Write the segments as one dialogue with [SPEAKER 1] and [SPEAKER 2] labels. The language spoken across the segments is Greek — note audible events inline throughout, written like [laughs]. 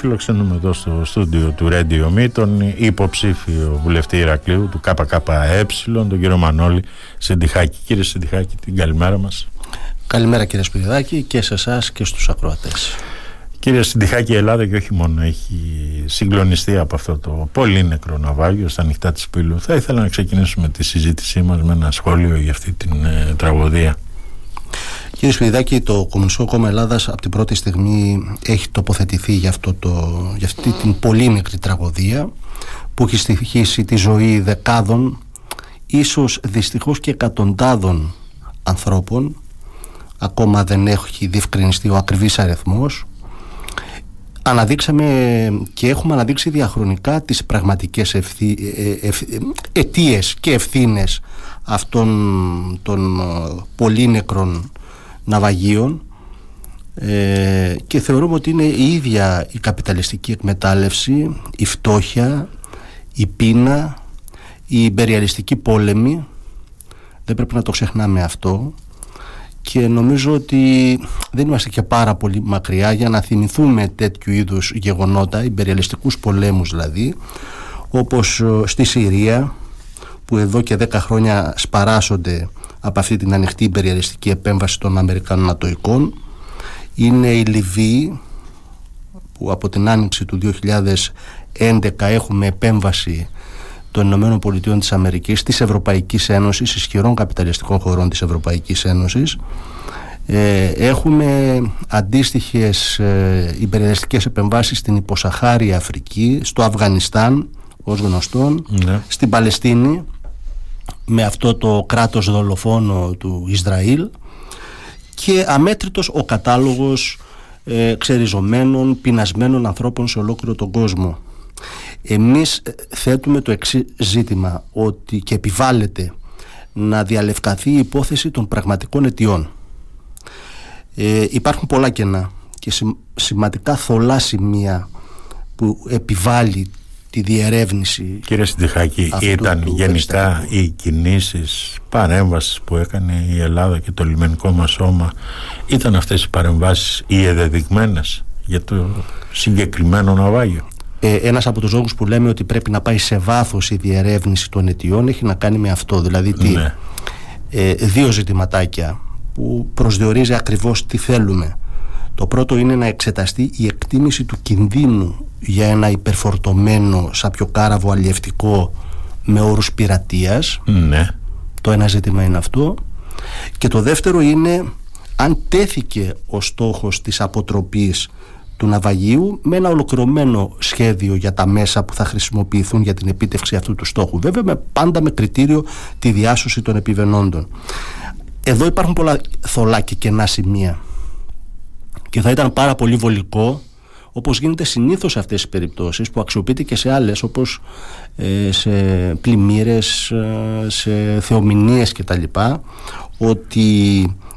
[SPEAKER 1] Φιλοξενούμε εδώ στο στούντιο του Radio Me τον υποψήφιο βουλευτή Ηρακλείου του ΚΚΕ, τον κύριο Μανώλη Σεντιχάκη. Κύριε Σεντιχάκη, την καλημέρα μας.
[SPEAKER 2] Καλημέρα κύριε Σπυριδάκη και σε εσάς και στους ακροατές.
[SPEAKER 1] Κύριε Σεντιχάκη, η Ελλάδα και όχι μόνο έχει συγκλονιστεί από αυτό το πολύ νεκρό ναυάγιο στα νυχτά της Πύλου. Θα ήθελα να ξεκινήσουμε τη συζήτησή μας με ένα σχόλιο για αυτή την ε, τραγωδία.
[SPEAKER 2] Κύριε Σπιδάκη, το Κομμουνιστικό Κόμμα Ελλάδας από την πρώτη στιγμή έχει τοποθετηθεί για, αυτό το, για αυτή την πολύ μικρή τραγωδία που έχει στοιχήσει τη ζωή δεκάδων, ίσως δυστυχώς και εκατοντάδων ανθρώπων. Ακόμα δεν έχει διευκρινιστεί ο ακριβής αριθμός. Αναδείξαμε και έχουμε αναδείξει διαχρονικά τις πραγματικές ευθύ, ε, ε, αιτίες και ευθύνες αυτών των ε, πολύ νεκρών ναυαγίων ε, και θεωρούμε ότι είναι η ίδια η καπιταλιστική εκμετάλλευση, η φτώχεια, η πείνα, η υπεριαλιστική πόλεμη. Δεν πρέπει να το ξεχνάμε αυτό. Και νομίζω ότι δεν είμαστε και πάρα πολύ μακριά για να θυμηθούμε τέτοιου είδους γεγονότα, υπεριαλιστικούς πολέμους δηλαδή όπως ε, στη Συρία που εδώ και 10 χρόνια σπαράσονται από αυτή την ανοιχτή υπεριαλιστική επέμβαση των Αμερικανών Ατοικών είναι η Λιβύη που από την άνοιξη του 2011 έχουμε επέμβαση των Ηνωμένων Πολιτειών της Αμερικής της Ευρωπαϊκής Ένωσης ισχυρών καπιταλιστικών χωρών της Ευρωπαϊκής Ένωσης. Ε, έχουμε αντίστοιχες ε, υπεριαλιστικές επεμβάσεις στην υποσαχάρια Αφρική στο Αφγανιστάν ως γνωστόν ναι. στην Παλαιστίνη με αυτό το κράτος δολοφόνο του Ισραήλ και αμέτρητος ο κατάλογος ε, ξεριζωμένων, πεινασμένων ανθρώπων σε ολόκληρο τον κόσμο. Εμείς ε, θέτουμε το εξής ζήτημα ότι και επιβάλλεται να διαλευκαθεί η υπόθεση των πραγματικών αιτιών. Ε, υπάρχουν πολλά κενά και σημαντικά θολά σημεία που επιβάλλει τη διερεύνηση.
[SPEAKER 1] Κύριε Συντυχάκη, ήταν γενικά οι κινήσεις παρέμβασης που έκανε η Ελλάδα και το λιμενικό μας σώμα ήταν αυτές οι παρεμβάσεις οι εδεδειγμένες για το συγκεκριμένο ναυάγιο;
[SPEAKER 2] Ε, ένας από τους λόγους που λέμε ότι πρέπει να πάει σε βάθος η διερεύνηση των αιτιών έχει να κάνει με αυτό. Δηλαδή τι, ναι. ε, δύο ζητηματάκια που προσδιορίζει ακριβώς τι θέλουμε. Το πρώτο είναι να εξεταστεί η εκτίμηση του κινδύνου για ένα υπερφορτωμένο σαπιοκάραβο αλλιευτικό με όρους πειρατείας.
[SPEAKER 1] Ναι.
[SPEAKER 2] Το ένα ζήτημα είναι αυτό. Και το δεύτερο είναι αν τέθηκε ο στόχος της αποτροπής του ναυαγίου με ένα ολοκληρωμένο σχέδιο για τα μέσα που θα χρησιμοποιηθούν για την επίτευξη αυτού του στόχου. Βέβαια με, πάντα με κριτήριο τη διάσωση των επιβενόντων. Εδώ υπάρχουν πολλά θολά και κενά σημεία και θα ήταν πάρα πολύ βολικό όπως γίνεται συνήθως σε αυτές τις περιπτώσεις που αξιοποιείται και σε άλλες όπως ε, σε πλημμύρες, ε, σε θεομηνίες κτλ ότι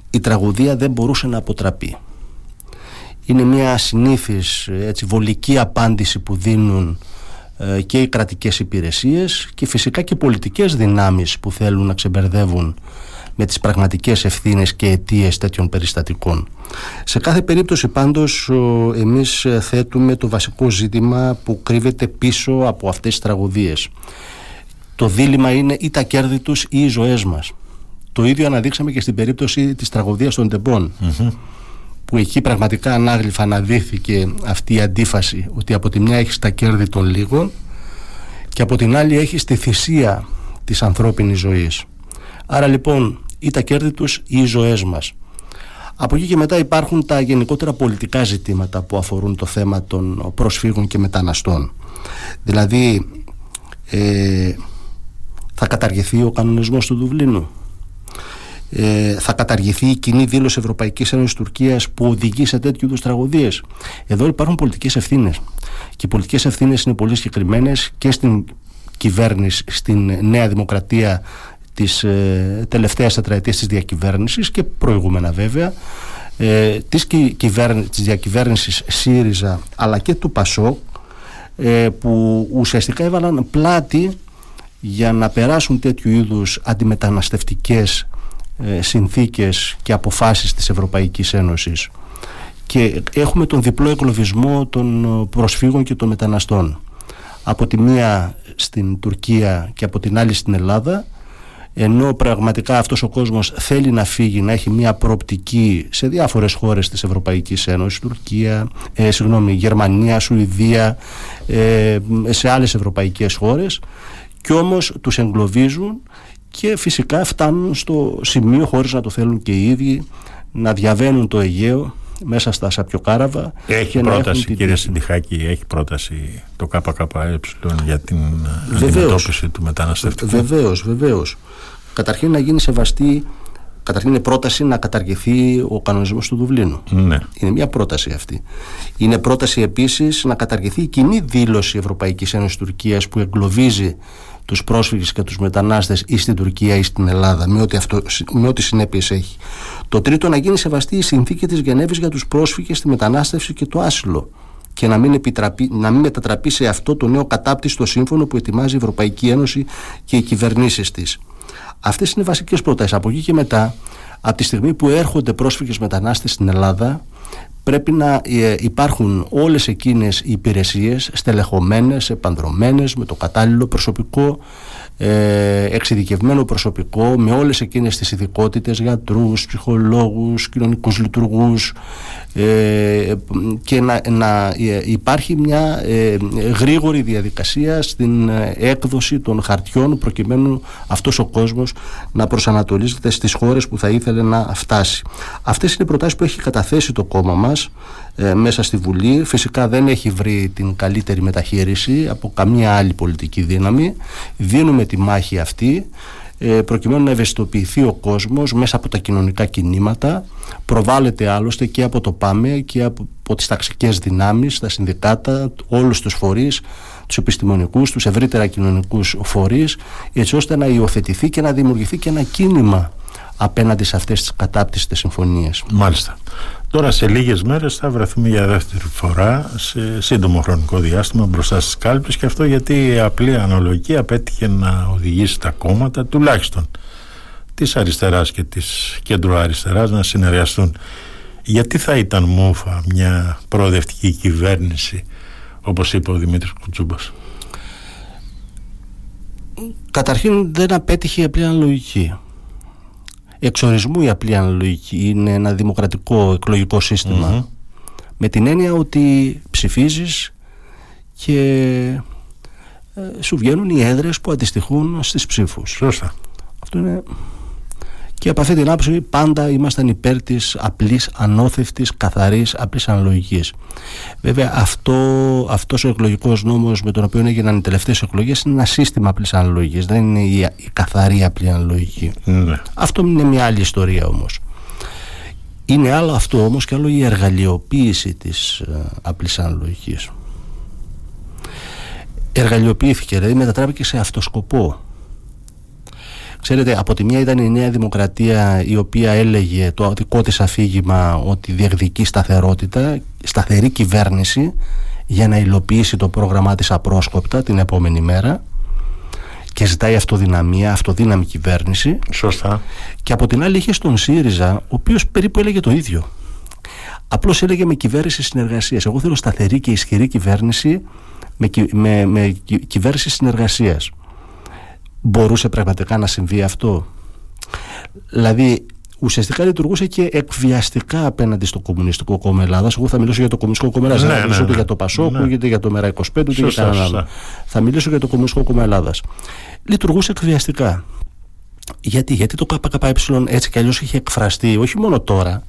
[SPEAKER 2] η τραγωδία δεν μπορούσε να αποτραπεί. Είναι μια συνήθις έτσι, βολική απάντηση που δίνουν ε, και οι κρατικές υπηρεσίες και φυσικά και πολιτικές δυνάμεις που θέλουν να ξεμπερδεύουν με τις πραγματικές ευθύνες και αιτίες τέτοιων περιστατικών. Σε κάθε περίπτωση πάντως εμείς θέτουμε το βασικό ζήτημα που κρύβεται πίσω από αυτές τις τραγωδίες. Το δίλημα είναι ή τα κέρδη τους ή οι ζωές μας. Το ίδιο αναδείξαμε και στην περίπτωση της τραγωδίας των τεμπων που εκεί πραγματικά ανάγλυφα αναδύθηκε αυτή η αντίφαση ότι από τη μια έχεις τα κέρδη των λίγων και από την άλλη έχεις τη θυσία της ανθρώπινης ζωής. Άρα λοιπόν ή τα κέρδη τους ή οι ζωές μας. Από εκεί και μετά υπάρχουν τα γενικότερα πολιτικά ζητήματα που αφορούν το θέμα των προσφύγων και μεταναστών. Δηλαδή ε, θα καταργηθεί ο κανονισμός του Δουβλίνου. Ε, θα καταργηθεί η κοινή δήλωση Ευρωπαϊκής Ένωσης Τουρκίας που οδηγεί σε τέτοιου είδους τραγωδίες. Εδώ υπάρχουν πολιτικές ευθύνες και οι πολιτικές ευθύνες είναι πολύ συγκεκριμένες και στην κυβέρνηση, στην Νέα Δημοκρατία της ε, τελευταίας τετραετίας της διακυβέρνησης και προηγούμενα βέβαια ε, της, κυβέρνη, της διακυβέρνησης ΣΥΡΙΖΑ αλλά και του ΠΑΣΟ ε, που ουσιαστικά έβαλαν πλάτη για να περάσουν τέτοιου είδους αντιμεταναστευτικές ε, συνθήκες και αποφάσεις της Ευρωπαϊκής Ένωσης. Και έχουμε τον διπλό εγκλωβισμό των προσφύγων και των μεταναστών. Από τη μία στην Τουρκία και από την άλλη στην Ελλάδα ενώ πραγματικά αυτός ο κόσμος θέλει να φύγει, να έχει μια προοπτική σε διάφορες χώρες της Ευρωπαϊκής Ένωσης, Τουρκία, ε, συγγνώμη, Γερμανία, Σουηδία, ε, σε άλλες ευρωπαϊκές χώρες και όμως τους εγκλωβίζουν και φυσικά φτάνουν στο σημείο χωρίς να το θέλουν και οι ίδιοι να διαβαίνουν το Αιγαίο μέσα στα Σαπιοκάραβα.
[SPEAKER 1] Έχει πρόταση, την... κύριε Συντιχάκη, έχει πρόταση το ΚΚΕ για την αντιμετώπιση του μεταναστευτικού;
[SPEAKER 2] Βεβαίως, βεβαίως. Καταρχήν να γίνει σεβαστή, καταρχήν είναι πρόταση να καταργηθεί ο κανονισμός του Δουβλίνου.
[SPEAKER 1] Ναι.
[SPEAKER 2] Είναι μια πρόταση αυτή. Είναι πρόταση επίσης να καταργηθεί η κοινή δήλωση Ευρωπαϊκής Ένωσης Τουρκίας που εγκλωβίζει τους πρόσφυγες και τους μετανάστες ή στην Τουρκία ή στην Ελλάδα με ό,τι, αυτό, με ό,τι συνέπειες έχει. Το τρίτο να γίνει σεβαστή η συνθήκη της Γενέβης για τους πρόσφυγες, τη μετανάστευση και το άσυλο και να μην, επιτραπεί, να μην μετατραπεί σε αυτό το νέο κατάπτυστο σύμφωνο που ετοιμάζει η Ευρωπαϊκή Ένωση και οι κυβερνήσεις της. Αυτές είναι οι βασικές προτάσεις. Από εκεί και μετά, από τη στιγμή που έρχονται πρόσφυγες μετανάστες στην Ελλάδα, πρέπει να ε, υπάρχουν όλες εκείνες οι υπηρεσίες στελεχωμένες, επανδρομένες με το κατάλληλο προσωπικό ε, εξειδικευμένο προσωπικό με όλες εκείνες τις ειδικότητες γιατρούς, ψυχολόγους, κοινωνικούς λειτουργούς ε, και να, να ε, υπάρχει μια ε, γρήγορη διαδικασία στην έκδοση των χαρτιών προκειμένου αυτός ο κόσμος να προσανατολίζεται στις χώρες που θα ήθελε να φτάσει. Αυτές είναι οι προτάσεις που έχει καταθέσει το κόμμα μας μέσα στη Βουλή. Φυσικά δεν έχει βρει την καλύτερη μεταχείριση από καμία άλλη πολιτική δύναμη. Δίνουμε τη μάχη αυτή ε, προκειμένου να ευαισθητοποιηθεί ο κόσμος μέσα από τα κοινωνικά κινήματα προβάλλεται άλλωστε και από το ΠΑΜΕ και από, από τις ταξικές δυνάμεις, τα συνδικάτα, όλους τους φορείς τους επιστημονικούς, τους ευρύτερα κοινωνικούς φορείς έτσι ώστε να υιοθετηθεί και να δημιουργηθεί και ένα κίνημα απέναντι σε αυτές τις κατάπτυστες συμφωνίες.
[SPEAKER 1] Μάλιστα. Τώρα σε λίγες μέρες θα βρεθούμε για δεύτερη φορά σε σύντομο χρονικό διάστημα μπροστά στις κάλπες και αυτό γιατί η απλή αναλογική απέτυχε να οδηγήσει τα κόμματα τουλάχιστον της αριστεράς και της κέντρο-αριστεράς να συνεργαστούν. Γιατί θα ήταν μούφα μια προοδευτική κυβέρνηση όπως είπε ο Δημήτρης Κουτσούμπας;
[SPEAKER 2] Καταρχήν δεν απέτυχε η απλή αναλογική εξορισμού η απλή αναλογική είναι ένα δημοκρατικό εκλογικό με την έννοια ότι ψηφίζεις και ε, σου βγαίνουν οι έδρες που αντιστοιχούν στις ψήφους.
[SPEAKER 1] Σωστά.
[SPEAKER 2] Αυτό είναι και από αυτή την άποψη πάντα ήμασταν υπέρ της απλής, ανώθευτης, καθαρής, απλής αναλογική. Βέβαια, αυτό, αυτός ο εκλογικός νόμος με τον οποίο έγιναν οι τελευταίες εκλογές είναι ένα σύστημα απλής αναλογική. Δεν είναι η, η καθαρή απλή αναλογική.
[SPEAKER 1] Ναι.
[SPEAKER 2] Αυτό είναι μια άλλη ιστορία όμως. Είναι άλλο αυτό όμως και άλλο η εργαλειοποίηση της ε, απλής αναλογικής. Εργαλειοποιήθηκε, δηλαδή μετατράπηκε σε αυτοσκοπό Ξέρετε, από τη μία ήταν η Νέα Δημοκρατία η οποία έλεγε το δικό της αφήγημα ότι διεκδικεί σταθερότητα, σταθερή κυβέρνηση για να υλοποιήσει το πρόγραμμά της απρόσκοπτα την επόμενη μέρα και ζητάει αυτοδυναμία, αυτοδύναμη κυβέρνηση.
[SPEAKER 1] Σωστά.
[SPEAKER 2] Και από την άλλη είχε στον ΣΥΡΙΖΑ, ο οποίος περίπου έλεγε το ίδιο. Απλώς έλεγε με κυβέρνηση συνεργασίας. Εγώ θέλω σταθερή και ισχυρή κυβέρνηση με, με, με κυβέρνηση συνεργασίας μπορούσε πραγματικά να συμβεί αυτό. Δηλαδή ουσιαστικά λειτουργούσε και εκβιαστικά απέναντι στο Κομμουνιστικό Κόμμα Ελλάδας. Εγώ θα μιλήσω για το Κομμουνιστικό Κόμμα Ελλάδας. Ναι, δεν θα μιλήσω ναι, ναι. για το Πασόκ, ναι. ούτε για το Μέρα 25, ούτε για κανέναν άλλο. Θα μιλήσω για το Κομμουνιστικό Κόμμα Ελλάδας. Λειτουργούσε εκβιαστικά. Γιατί, γιατί το ΚΚΕ έτσι κι αλλιώς είχε εκφραστεί, όχι μόνο τώρα,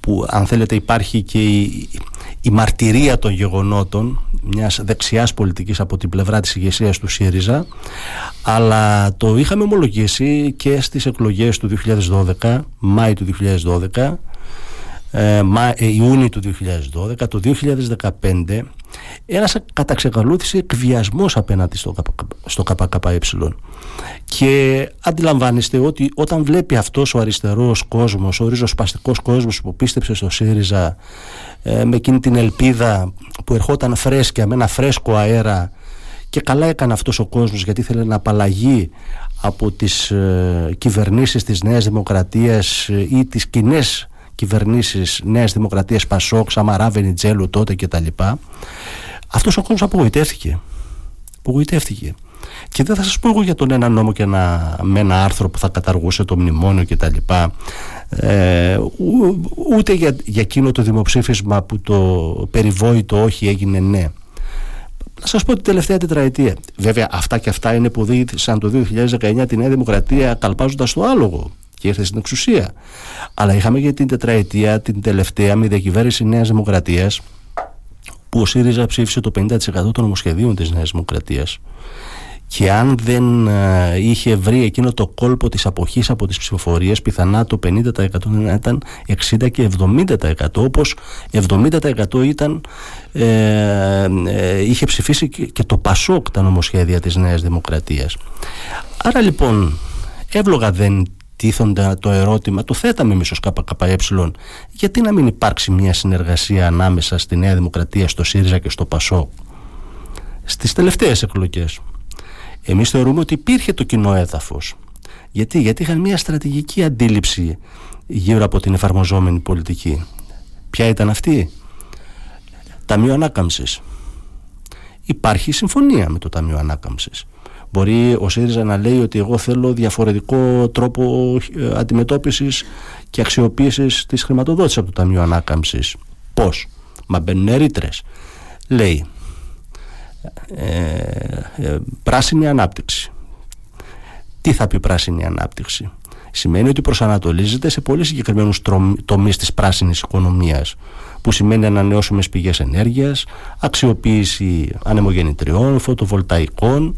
[SPEAKER 2] που αν θέλετε υπάρχει και η, η μαρτυρία των γεγονότων μιας δεξιάς πολιτικής από την πλευρά της ηγεσίας του ΣΥΡΙΖΑ αλλά το είχαμε ομολογήσει και στις εκλογές του 2012 Μάη του 2012 ε, ε, Ιούνιο του 2012 το 2015 ένας κατά ξεκαλούθηση εκβιασμός απέναντι στο, στο ΚΚΕ και αντιλαμβάνεστε ότι όταν βλέπει αυτός ο αριστερός κόσμος ο ριζοσπαστικός κόσμος που πίστεψε στο ΣΥΡΙΖΑ ε, με εκείνη την ελπίδα που ερχόταν φρέσκια με ένα φρέσκο αέρα και καλά έκανε αυτός ο κόσμος γιατί ήθελε να απαλλαγεί από τις ε, κυβερνήσεις της Νέας Δημοκρατίας ε, ή τις κοινές κυβερνήσεις Νέας Δημοκρατίας Πασόκ, Σαμαρά, Βενιτζέλου τότε κτλ. Αυτός ο κόσμος απογοητεύτηκε. Απογοητεύτηκε. Και δεν θα σας πω εγώ για τον ένα νόμο και ένα, με ένα άρθρο που θα καταργούσε το μνημόνιο κτλ. Ε, ούτε για, για εκείνο το δημοψήφισμα που το περιβόητο όχι έγινε ναι. Να σας πω την τελευταία τετραετία. Βέβαια αυτά και αυτά είναι που δείξαν το 2019 τη Νέα Δημοκρατία καλπάζοντας το άλογο και ήρθε στην εξουσία. Αλλά είχαμε για την τετραετία την τελευταία με διακυβέρνηση Νέας Δημοκρατίας που ο ΣΥΡΙΖΑ ψήφισε το 50% των νομοσχεδίων της Νέας Δημοκρατίας και αν δεν ε, είχε βρει εκείνο το κόλπο της αποχής από τις ψηφοφορίες πιθανά το 50% ήταν 60% και 70% όπως 70% ήταν ε, ε, είχε ψηφίσει και το ΠΑΣΟΚ τα νομοσχέδια της Νέας Δημοκρατίας άρα λοιπόν εύλογα δεν τίθονται το ερώτημα, το θέταμε εμείς ως ΚΚΕ γιατί να μην υπάρξει μια συνεργασία ανάμεσα στη Νέα Δημοκρατία, στο ΣΥΡΙΖΑ και στο ΠΑΣΟΚ στις τελευταίες εκλογές εμείς θεωρούμε ότι υπήρχε το κοινό έδαφος. Γιατί, Γιατί είχαν μια στρατηγική αντίληψη γύρω από την εφαρμοζόμενη πολιτική. Ποια ήταν αυτή; Ταμείο Ανάκαμψης. Υπάρχει συμφωνία με το Ταμείο Ανάκαμψης. Μπορεί ο ΣΥΡΙΖΑ να λέει ότι εγώ θέλω διαφορετικό τρόπο ε, αντιμετώπισης και αξιοποίησης της χρηματοδότησης από το Ταμείο Ανάκαμψης. Πώς; Μα μπαίνουν ρήτρες. Λέει ε, ε, πράσινη ανάπτυξη. Τι θα πει πράσινη ανάπτυξη; Σημαίνει ότι προσανατολίζεται σε πολύ συγκεκριμένους τομείς της πράσινης οικονομίας που σημαίνει ανανεώσιμες πηγές ενέργειας, αξιοποίηση ανεμογεννητριών, φωτοβολταϊκών,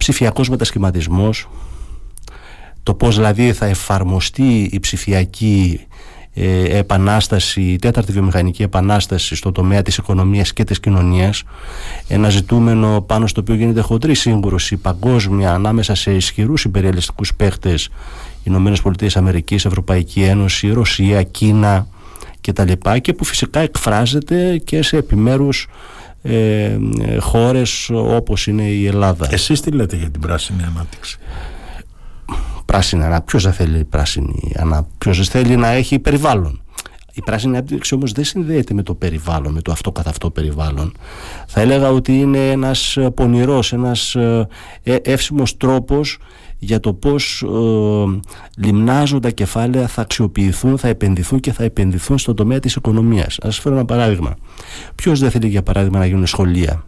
[SPEAKER 2] ψηφιακός μετασχηματισμός, το πώς δηλαδή θα εφαρμοστεί η ψηφιακή ε, επανάσταση, η τέταρτη βιομηχανική επανάσταση στο τομέα της οικονομίας και της κοινωνίας ένα ζητούμενο πάνω στο οποίο γίνεται χοντρή σύγκρουση παγκόσμια ανάμεσα σε ισχυρούς υπεριαλιστικούς παίχτες Ηνωμένες Πολιτείες Αμερικής, Ευρωπαϊκή Ένωση, Ρωσία, Κίνα κτλ. Και, και που φυσικά εκφράζεται και σε επιμέρους ε, χώρες όπως είναι η Ελλάδα.
[SPEAKER 1] Εσείς τι λέτε για την πράσινη ανάπτυξη;
[SPEAKER 2] Πράσινη ανάπτυξη. Ποιος δεν θέλει πράσινη ανάπτυξη, ποιος δεν θέλει να έχει περιβάλλον; Η πράσινη ανάπτυξη όμως δεν συνδέεται με το περιβάλλον, με το αυτό καθ' αυτό περιβάλλον. Θα έλεγα ότι είναι ένας πονηρός, ένας ε, εύσημος τρόπος για το πώς ε, λιμνάζοντα κεφάλαια θα αξιοποιηθούν, θα επενδυθούν και θα επενδυθούν στον τομέα της οικονομίας. Ας φέρω ένα παράδειγμα. Ποιος δεν θέλει για παράδειγμα να γίνουν σχολεία;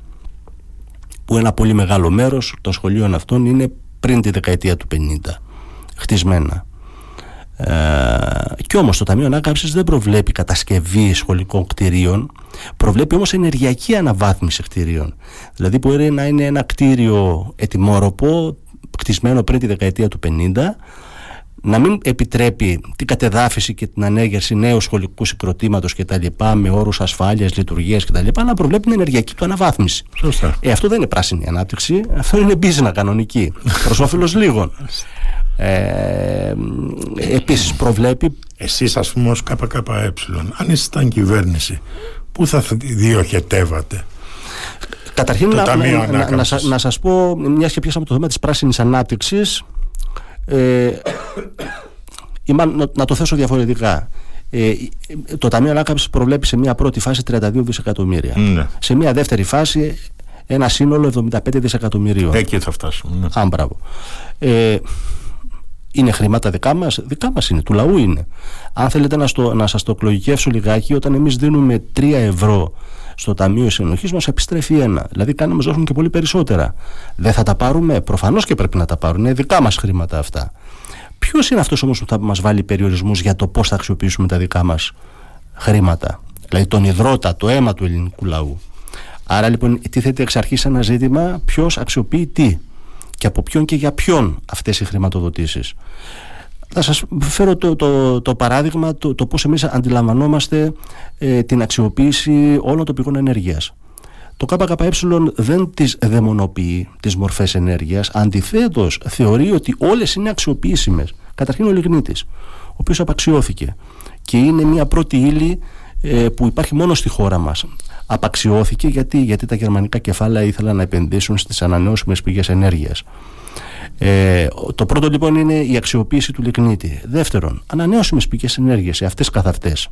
[SPEAKER 2] Που ένα πολύ μεγάλο μέρος των σχολείων αυτών είναι πριν τη δεκαετία του 50 χτισμένα. Ε, και όμως το Ταμείο Ανάκαμψης δεν προβλέπει κατασκευή σχολικών κτηρίων προβλέπει όμως ενεργειακή αναβάθμιση κτηρίων δηλαδή μπορεί να είναι ένα κτίριο ετοιμόρροπο κτισμένο πριν τη δεκαετία του 50 να μην επιτρέπει την κατεδάφιση και την ανέγερση νέου σχολικού συγκροτήματος κτλ. με όρους ασφάλειας, λειτουργίας κτλ. να προβλέπει την ενεργειακή του αναβάθμιση.
[SPEAKER 1] Σωστά.
[SPEAKER 2] Ε, αυτό δεν είναι πράσινη ανάπτυξη, αυτό είναι business κανονική. [laughs] Προς όφελος λίγων. Ε, επίσης προβλέπει
[SPEAKER 1] Εσείς ας πούμε ως ΚΚΕ αν ήσασταν κυβέρνηση πού θα διοχετεύατε;
[SPEAKER 2] Καταρχήν να, να, να, να, να σας πω μια και πιάσαμε το θέμα της πράσινης ανάπτυξης ε, να, το θέσω διαφορετικά ε, το Ταμείο Ανάκαμψης προβλέπει σε μια πρώτη φάση 32 δισεκατομμύρια
[SPEAKER 1] ναι.
[SPEAKER 2] σε μια δεύτερη φάση ένα σύνολο 75 δισεκατομμυρίων
[SPEAKER 1] εκεί θα φτάσουμε ναι.
[SPEAKER 2] Αν, μπράβο. Ε, είναι χρήματα δικά μας, δικά μας είναι, του λαού είναι. Αν θέλετε να, στο, να σας το εκλογικεύσω λιγάκι, όταν εμείς δίνουμε 3 ευρώ στο Ταμείο Συνοχής, μας επιστρέφει ένα. Δηλαδή, κάνει να μας δώσουν και πολύ περισσότερα. Δεν θα τα πάρουμε, προφανώς και πρέπει να τα πάρουν. Είναι δικά μας χρήματα αυτά. Ποιος είναι αυτός όμως που θα μας βάλει περιορισμούς για το πώς θα αξιοποιήσουμε τα δικά μας χρήματα; Δηλαδή, τον υδρότα, το αίμα του ελληνικού λαού. Άρα λοιπόν τίθεται εξ αρχής ένα ζήτημα ποιος αξιοποιεί τι και από ποιον και για ποιον αυτές οι χρηματοδοτήσεις. Θα σας φέρω το, το, το παράδειγμα το, το πώς εμείς αντιλαμβανόμαστε ε, την αξιοποίηση όλων των πηγών ενέργειας. Το ΚΚΕ δεν τις δαιμονοποιεί τις μορφές ενέργειας, αντιθέτως θεωρεί ότι όλες είναι αξιοποιήσιμες. Καταρχήν ο λιγνίτης, ο οποίος απαξιώθηκε και είναι μια πρώτη ύλη ε, που υπάρχει μόνο στη χώρα μας απαξιώθηκε γιατί, γιατί τα γερμανικά κεφάλαια ήθελαν να επενδύσουν στις ανανεώσιμες πηγές ενέργειας. Ε, το πρώτο λοιπόν είναι η αξιοποίηση του λιγνίτη. Δεύτερον, ανανεώσιμες πηγές ενέργειας, αυτές καθ' αυτές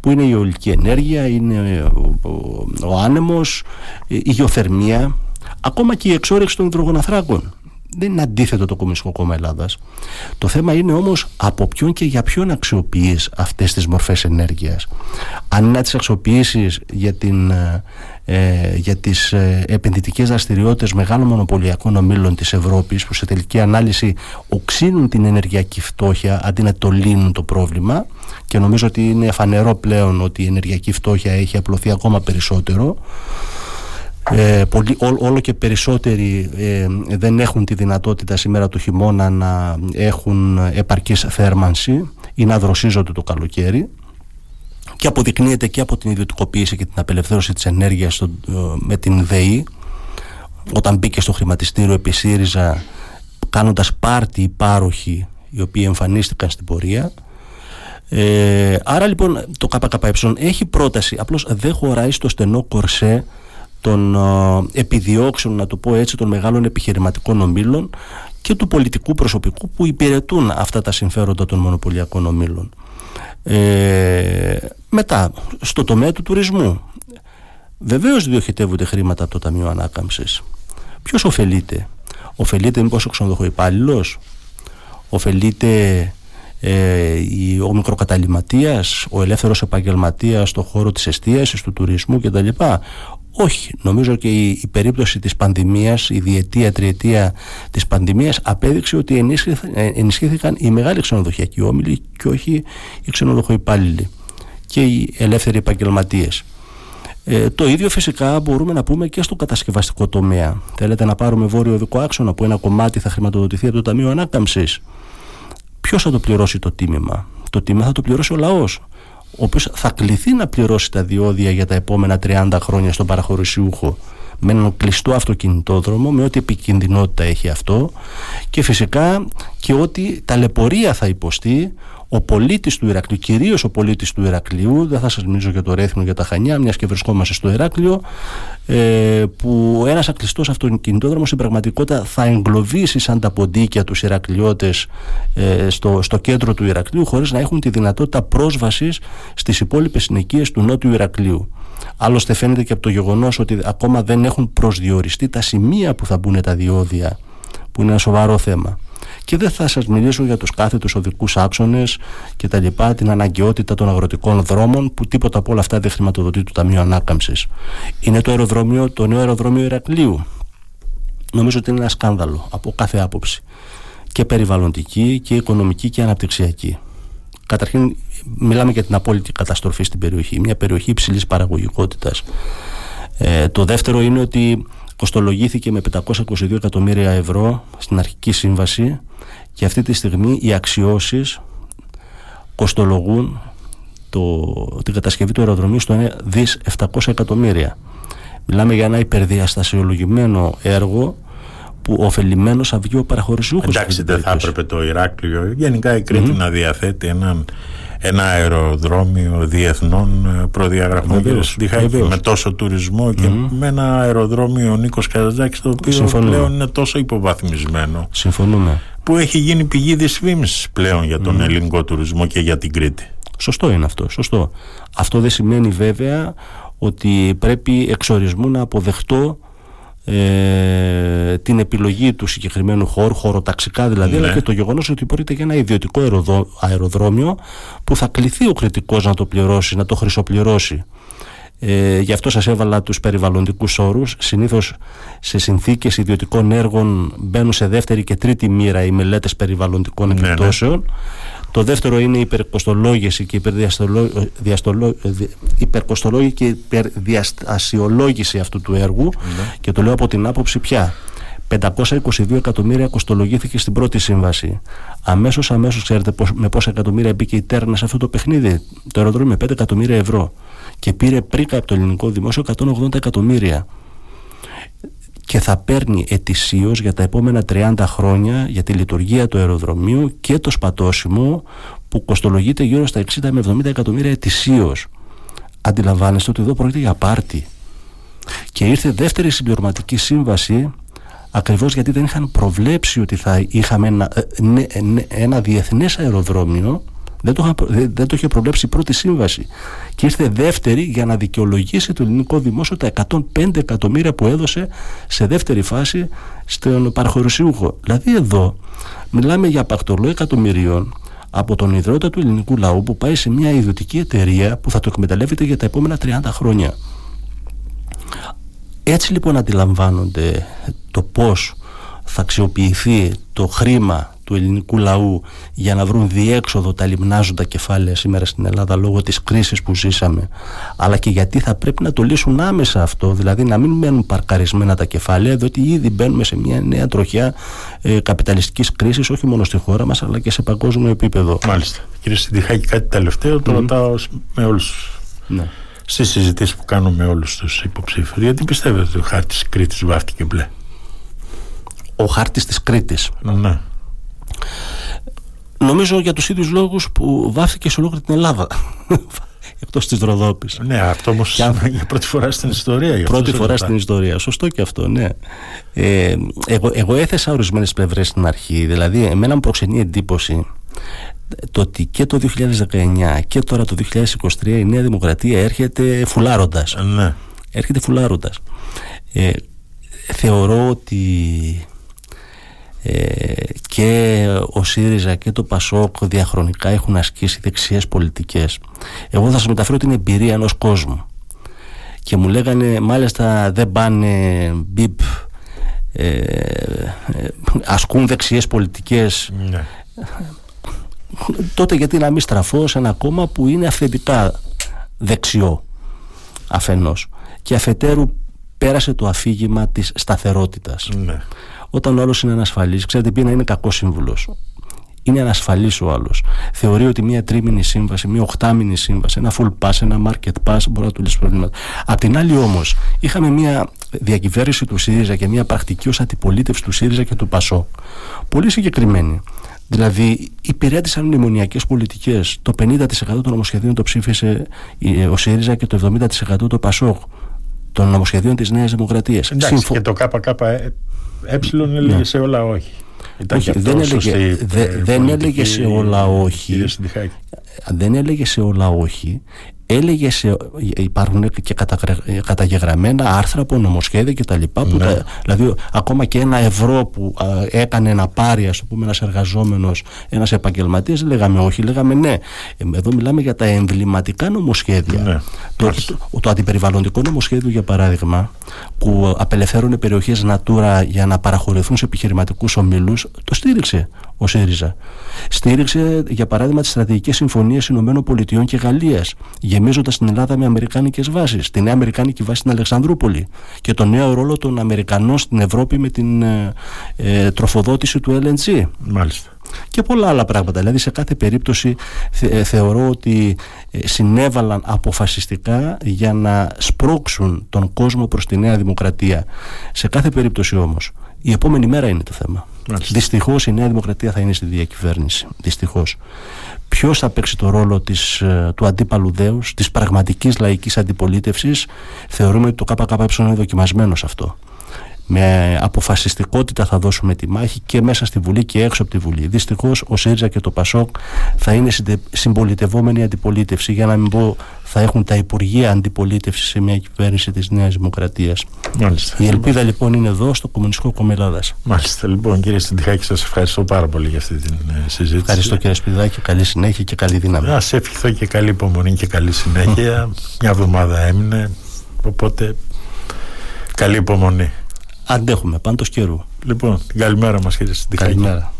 [SPEAKER 2] που είναι η ολική ενέργεια, είναι ο, ο, ο άνεμος, η γεωθερμία, ακόμα και η εξόρυξη των υδρογοναθράκων δεν είναι αντίθετο το Κομμουνιστικό Κόμμα Ελλάδας. Το θέμα είναι όμως από ποιον και για ποιον αξιοποιείς αυτές τις μορφές ενέργειας. Αν είναι να τις αξιοποιήσεις για, την, ε, για τις ε, επενδυτικές δραστηριότητες μεγάλων μονοπωλιακών ομίλων της Ευρώπης, που σε τελική ανάλυση οξύνουν την ενεργειακή φτώχεια αντί να το λύνουν το πρόβλημα. Και νομίζω ότι είναι φανερό πλέον ότι η ενεργειακή φτώχεια έχει απλωθεί ακόμα περισσότερο ε, πολύ, όλο και περισσότεροι ε, δεν έχουν τη δυνατότητα σήμερα του χειμώνα να έχουν επαρκής θέρμανση ή να δροσίζονται το καλοκαίρι. Και αποδεικνύεται και από την ιδιωτικοποίηση και την απελευθέρωση της ενέργειας ε, με την ΔΕΗ. Όταν μπήκε στο χρηματιστήριο επί ΣΥΡΙΖΑ κάνοντας πάρτι οι πάροχοι οι οποίοι εμφανίστηκαν στην πορεία. Ε, άρα λοιπόν το ΚΚΕ έχει πρόταση. Απλώς δεν χωράει στο στενό κορσέ των επιδιώξεων, να το πω έτσι, των μεγάλων επιχειρηματικών ομίλων και του πολιτικού προσωπικού που υπηρετούν αυτά τα συμφέροντα των μονοπωλιακών ομίλων. Ε, μετά, στο τομέα του τουρισμού. Βεβαίως διοχετεύονται χρήματα από το Ταμείο Ανάκαμψης. Ποιος ωφελείται; Ωφελείται μήπως ο ξενοδοχοϊπάλληλος; Ωφελείται ε, ο μικροκαταληματίας, ο ελεύθερος επαγγελματίας στον χώρο της εστίασης, του τουρισμού κτλ. Όχι. Νομίζω και η, περίπτωση της πανδημίας, η διετία, τριετία της πανδημίας απέδειξε ότι ενίσχυθηκαν, ε, ενισχύθηκαν οι μεγάλοι ξενοδοχειακοί όμιλοι και όχι οι ξενοδοχοϊπάλληλοι και οι ελεύθεροι επαγγελματίες. Ε, το ίδιο φυσικά μπορούμε να πούμε και στο κατασκευαστικό τομέα. Θέλετε να πάρουμε βόρειο οδικό άξονα που ένα κομμάτι θα χρηματοδοτηθεί από το Ταμείο Ανάκαμψης. Ποιος θα το πληρώσει το τίμημα; Το τίμημα θα το πληρώσει ο λαός ο οποίος θα κληθεί να πληρώσει τα διόδια για τα επόμενα 30 χρόνια στον παραχωρησιούχο με έναν κλειστό αυτοκινητόδρομο, με ό,τι επικινδυνότητα έχει αυτό και φυσικά και ό,τι ταλαιπωρία θα υποστεί ο πολίτης του Ηρακλείου, κυρίως ο πολίτης του Ηρακλείου, δεν θα σας μιλήσω για το Ρέθινο για τα Χανιά, μιας και βρισκόμαστε στο Ηράκλειο, ε, που ένας ακλειστός αυτοκινητόδρομος στην πραγματικότητα θα εγκλωβίσει σαν τα ποντίκια τους Ηρακλειώτες ε, στο, στο κέντρο του Ηρακλείου χωρίς να έχουν τη δυνατότητα πρόσβασης στις υπόλοιπες συνοικίες του Νότιου Ηρακλείου. Άλλωστε φαίνεται και από το γεγονός ότι ακόμα δεν έχουν προσδιοριστεί τα σημεία που θα μπουν τα διόδια, που είναι ένα σοβαρό θέμα και δεν θα σας μιλήσω για τους κάθετους οδικούς άξονες και τα λοιπά, την αναγκαιότητα των αγροτικών δρόμων που τίποτα από όλα αυτά δεν χρηματοδοτεί το Ταμείο Ανάκαμψης. Είναι το, αεροδρόμιο, το νέο αεροδρόμιο Ηρακλείου. Νομίζω ότι είναι ένα σκάνδαλο από κάθε άποψη και περιβαλλοντική και οικονομική και αναπτυξιακή. Καταρχήν μιλάμε για την απόλυτη καταστροφή στην περιοχή, μια περιοχή υψηλής παραγωγικότητας. Ε, το δεύτερο είναι ότι κοστολογήθηκε με 522 εκατομμύρια ευρώ στην αρχική σύμβαση και αυτή τη στιγμή οι αξιώσεις κοστολογούν το, την κατασκευή του αεροδρομίου στο 1 δις 700 εκατομμύρια. Μιλάμε για ένα υπερδιαστασιολογημένο έργο που ωφελημένος θα βγει ο παραχωρησιούχος.
[SPEAKER 1] Εντάξει, δεν θα έπρεπε το Ηράκλειο, γενικά η Κρήτη να διαθέτει έναν ένα αεροδρόμιο διεθνών ε, προδιαγραφών με τόσο τουρισμό και με ένα αεροδρόμιο Νίκος Καρατζάκης το οποίο Συμφωνούμε. πλέον είναι τόσο υποβαθμισμένο
[SPEAKER 2] Συμφωνούμε.
[SPEAKER 1] που έχει γίνει πηγή δυσφήμισης πλέον για τον ελληνικό τουρισμό και για την Κρήτη.
[SPEAKER 2] Σωστό είναι αυτό, σωστό. Αυτό δεν σημαίνει βέβαια ότι πρέπει εξορισμού να αποδεχτώ ε, την επιλογή του συγκεκριμένου χώρου, χωροταξικά δηλαδή, αλλά ναι. και το γεγονός ότι πρόκειται για ένα ιδιωτικό αεροδρόμιο που θα κληθεί ο κριτικός να το πληρώσει, να το χρυσοπληρώσει. Ε, γι' αυτό σας έβαλα τους περιβαλλοντικούς όρους. Συνήθως σε συνθήκες ιδιωτικών έργων μπαίνουν σε δεύτερη και τρίτη μοίρα οι μελέτες περιβαλλοντικών ναι, ναι. Επιπτώσεων. Το δεύτερο είναι η υπερκοστολόγηση και υπερκοστολόγηση και υπερδιαστασιολόγηση αυτού του έργου ναι. και το λέω από την άποψη πια 522 εκατομμύρια κοστολογήθηκε στην πρώτη σύμβαση. Αμέσως, αμέσως ξέρετε με πόσα εκατομμύρια μπήκε η τέρνα σε αυτό το παιχνίδι; Το αεροδρόμιο με 5 εκατομμύρια ευρώ. Και πήρε πρίκα από το ελληνικό δημόσιο 180 εκατομμύρια και θα παίρνει ετησίως για τα επόμενα 30 χρόνια για τη λειτουργία του αεροδρομίου και το σπατόσιμο που κοστολογείται γύρω στα 60 με 70 εκατομμύρια ετησίως. Αντιλαμβάνεστε ότι εδώ πρόκειται για πάρτι. Και ήρθε δεύτερη συμπληρωματική σύμβαση ακριβώς γιατί δεν είχαν προβλέψει ότι θα είχαμε ένα, ε, ναι, ναι, ένα διεθνές αεροδρόμιο δεν το, δεν το είχε προβλέψει η πρώτη σύμβαση και ήρθε δεύτερη για να δικαιολογήσει το ελληνικό δημόσιο τα 105 εκατομμύρια που έδωσε σε δεύτερη φάση στον παραχωρησιούχο. Δηλαδή εδώ μιλάμε για πακτολό εκατομμυρίων από τον ιδρώτα του ελληνικού λαού που πάει σε μια ιδιωτική εταιρεία που θα το εκμεταλλεύεται για τα επόμενα 30 χρόνια. Έτσι λοιπόν αντιλαμβάνονται το πώς θα αξιοποιηθεί το χρήμα του ελληνικού λαού για να βρουν διέξοδο τα λιμνάζοντα κεφάλαια σήμερα στην Ελλάδα λόγω της κρίσης που ζήσαμε αλλά και γιατί θα πρέπει να το λύσουν άμεσα αυτό δηλαδή να μην μένουν παρκαρισμένα τα κεφάλαια διότι ήδη μπαίνουμε σε μια νέα τροχιά ε, καπιταλιστικής κρίσης όχι μόνο στη χώρα μας αλλά και σε παγκόσμιο επίπεδο
[SPEAKER 1] Μάλιστα. Κύριε Συντιχάκη κάτι τελευταίο το ρωτάω με όλους ναι. Στις συζητήσεις που κάνουμε με όλους τους υποψήφιους, γιατί πιστεύετε ότι ο χάρτης τη Κρήτης βάφτηκε μπλε;
[SPEAKER 2] Ο χάρτης της Κρήτης.
[SPEAKER 1] Ναι.
[SPEAKER 2] Νομίζω για τους ίδιους λόγους που βάφτηκε σε ολόκληρη την Ελλάδα. [laughs] Εκτός της Ροδόπης.
[SPEAKER 1] Ναι αυτό όμως για πρώτη φορά στην ιστορία
[SPEAKER 2] Πρώτη φορά στην ιστορία, σωστό και αυτό ναι. Ε, εγώ, εγώ έθεσα ορισμένες πλευρές στην αρχή. Δηλαδή εμένα μου προξενεί εντύπωση το ότι και το 2019 και τώρα το 2023 η Νέα Δημοκρατία έρχεται φουλάροντας.
[SPEAKER 1] Ναι.
[SPEAKER 2] έρχεται φουλάροντας. Ε, θεωρώ ότι ε, και ο ΣΥΡΙΖΑ και το ΠΑΣΟΚ διαχρονικά έχουν ασκήσει δεξιές πολιτικές. Εγώ θα σας μεταφέρω την εμπειρία ενός κόσμου. Και μου λέγανε μάλιστα δεν πάνε μπιπ ε, ε, ασκούν δεξιές πολιτικές. Ναι. τότε γιατί να μην στραφώ σε ένα κόμμα που είναι αυθεντικά δεξιό αφενός. Και αφετέρου πέρασε το αφήγημα της σταθερότητας. Ναι όταν ο άλλος είναι ανασφαλής, ξέρετε ποιο είναι κακός σύμβουλος. Είναι ανασφαλής ο άλλος. Θεωρεί ότι μια τρίμηνη σύμβαση, μια οχτάμινη σύμβαση, ένα full pass, ένα market pass μπορεί να του λύσει προβλήματα. Απ' την άλλη όμως, είχαμε μια διακυβέρνηση του ΣΥΡΙΖΑ και μια πρακτική ως αντιπολίτευση του ΣΥΡΙΖΑ και του ΠΑΣΟ. Πολύ συγκεκριμένη. Δηλαδή, υπηρέτησαν μνημονιακές πολιτικές. Το 50% των νομοσχεδίων το ψήφισε ο ΣΥΡΙΖΑ και το 70% το ΠΑΣΟΚ των νομοσχεδίων της Νέας Δημοκρατίας.
[SPEAKER 1] Εντάξει, Συμφω... και το ΚΚΕ έλεγε ναι. σε όλα όχι.
[SPEAKER 2] όχι δεν, έλεγε, δε, δεν έλεγε σε όλα όχι. Δεν έλεγε σε όλα όχι έλεγε σε, υπάρχουν και καταγεγραμμένα άρθρα από νομοσχέδια και τα λοιπά που ναι. δηλαδή ακόμα και ένα ευρώ που έκανε να πάρει ας πούμε ένας εργαζόμενος ένας επαγγελματίας λέγαμε όχι, λέγαμε ναι ε, εδώ μιλάμε για τα εμβληματικά νομοσχέδια ναι. το, το, το, αντιπεριβαλλοντικό νομοσχέδιο για παράδειγμα που απελευθέρωνε περιοχές Natura για να παραχωρηθούν σε επιχειρηματικούς ομίλους το στήριξε ο ΣΥΡΙΖΑ. Στήριξε, για παράδειγμα, τις στρατηγικές συμφωνίες Ηνωμένων Πολιτειών και Γαλλίας, γεμίζοντας την Ελλάδα με αμερικάνικες βάσεις. Τη νέα αμερικάνικη βάση στην Αλεξανδρούπολη και το νέο ρόλο των Αμερικανών στην Ευρώπη με την ε, ε τροφοδότηση του LNG.
[SPEAKER 1] Μάλιστα.
[SPEAKER 2] Και πολλά άλλα πράγματα. Δηλαδή, σε κάθε περίπτωση ε, θεωρώ ότι ε, συνέβαλαν αποφασιστικά για να σπρώξουν τον κόσμο προς τη Νέα Δημοκρατία. Σε κάθε περίπτωση όμως, η επόμενη μέρα είναι το θέμα. Δυστυχώς η Νέα Δημοκρατία θα είναι στη διακυβέρνηση. Δυστυχώς. Ποιος θα παίξει το ρόλο της, ε, του αντίπαλου δέους, της πραγματικής λαϊκής αντιπολίτευσης, θεωρούμε ότι το ΚΚΕ είναι δοκιμασμένο σε αυτό με αποφασιστικότητα θα δώσουμε τη μάχη και μέσα στη Βουλή και έξω από τη Βουλή. Δυστυχώς ο ΣΥΡΙΖΑ και το ΠΑΣΟΚ θα είναι συμπολιτευόμενη αντιπολίτευση. Για να μην πω, θα έχουν τα Υπουργεία Αντιπολίτευσης σε μια κυβέρνηση της Νέας Δημοκρατίας. Η ελπίδα λοιπόν είναι εδώ στο Κομμουνιστικό Κόμμα Ελλάδας.
[SPEAKER 1] Μάλιστα. Λοιπόν, κύριε Συντιχάκη, σας ευχαριστώ πάρα πολύ για αυτή την ε, συζήτηση.
[SPEAKER 2] Ευχαριστώ κύριε Σπιδάκη. Καλή συνέχεια και καλή δύναμη.
[SPEAKER 1] Α ευχηθώ και καλή υπομονή και καλή συνέχεια. μια εβδομάδα έμεινε. Οπότε καλή υπομονή.
[SPEAKER 2] Αντέχουμε, πάντως καιρού.
[SPEAKER 1] Λοιπόν, καλημέρα μας κύριε Συντιχάκη.
[SPEAKER 2] Καλημέρα.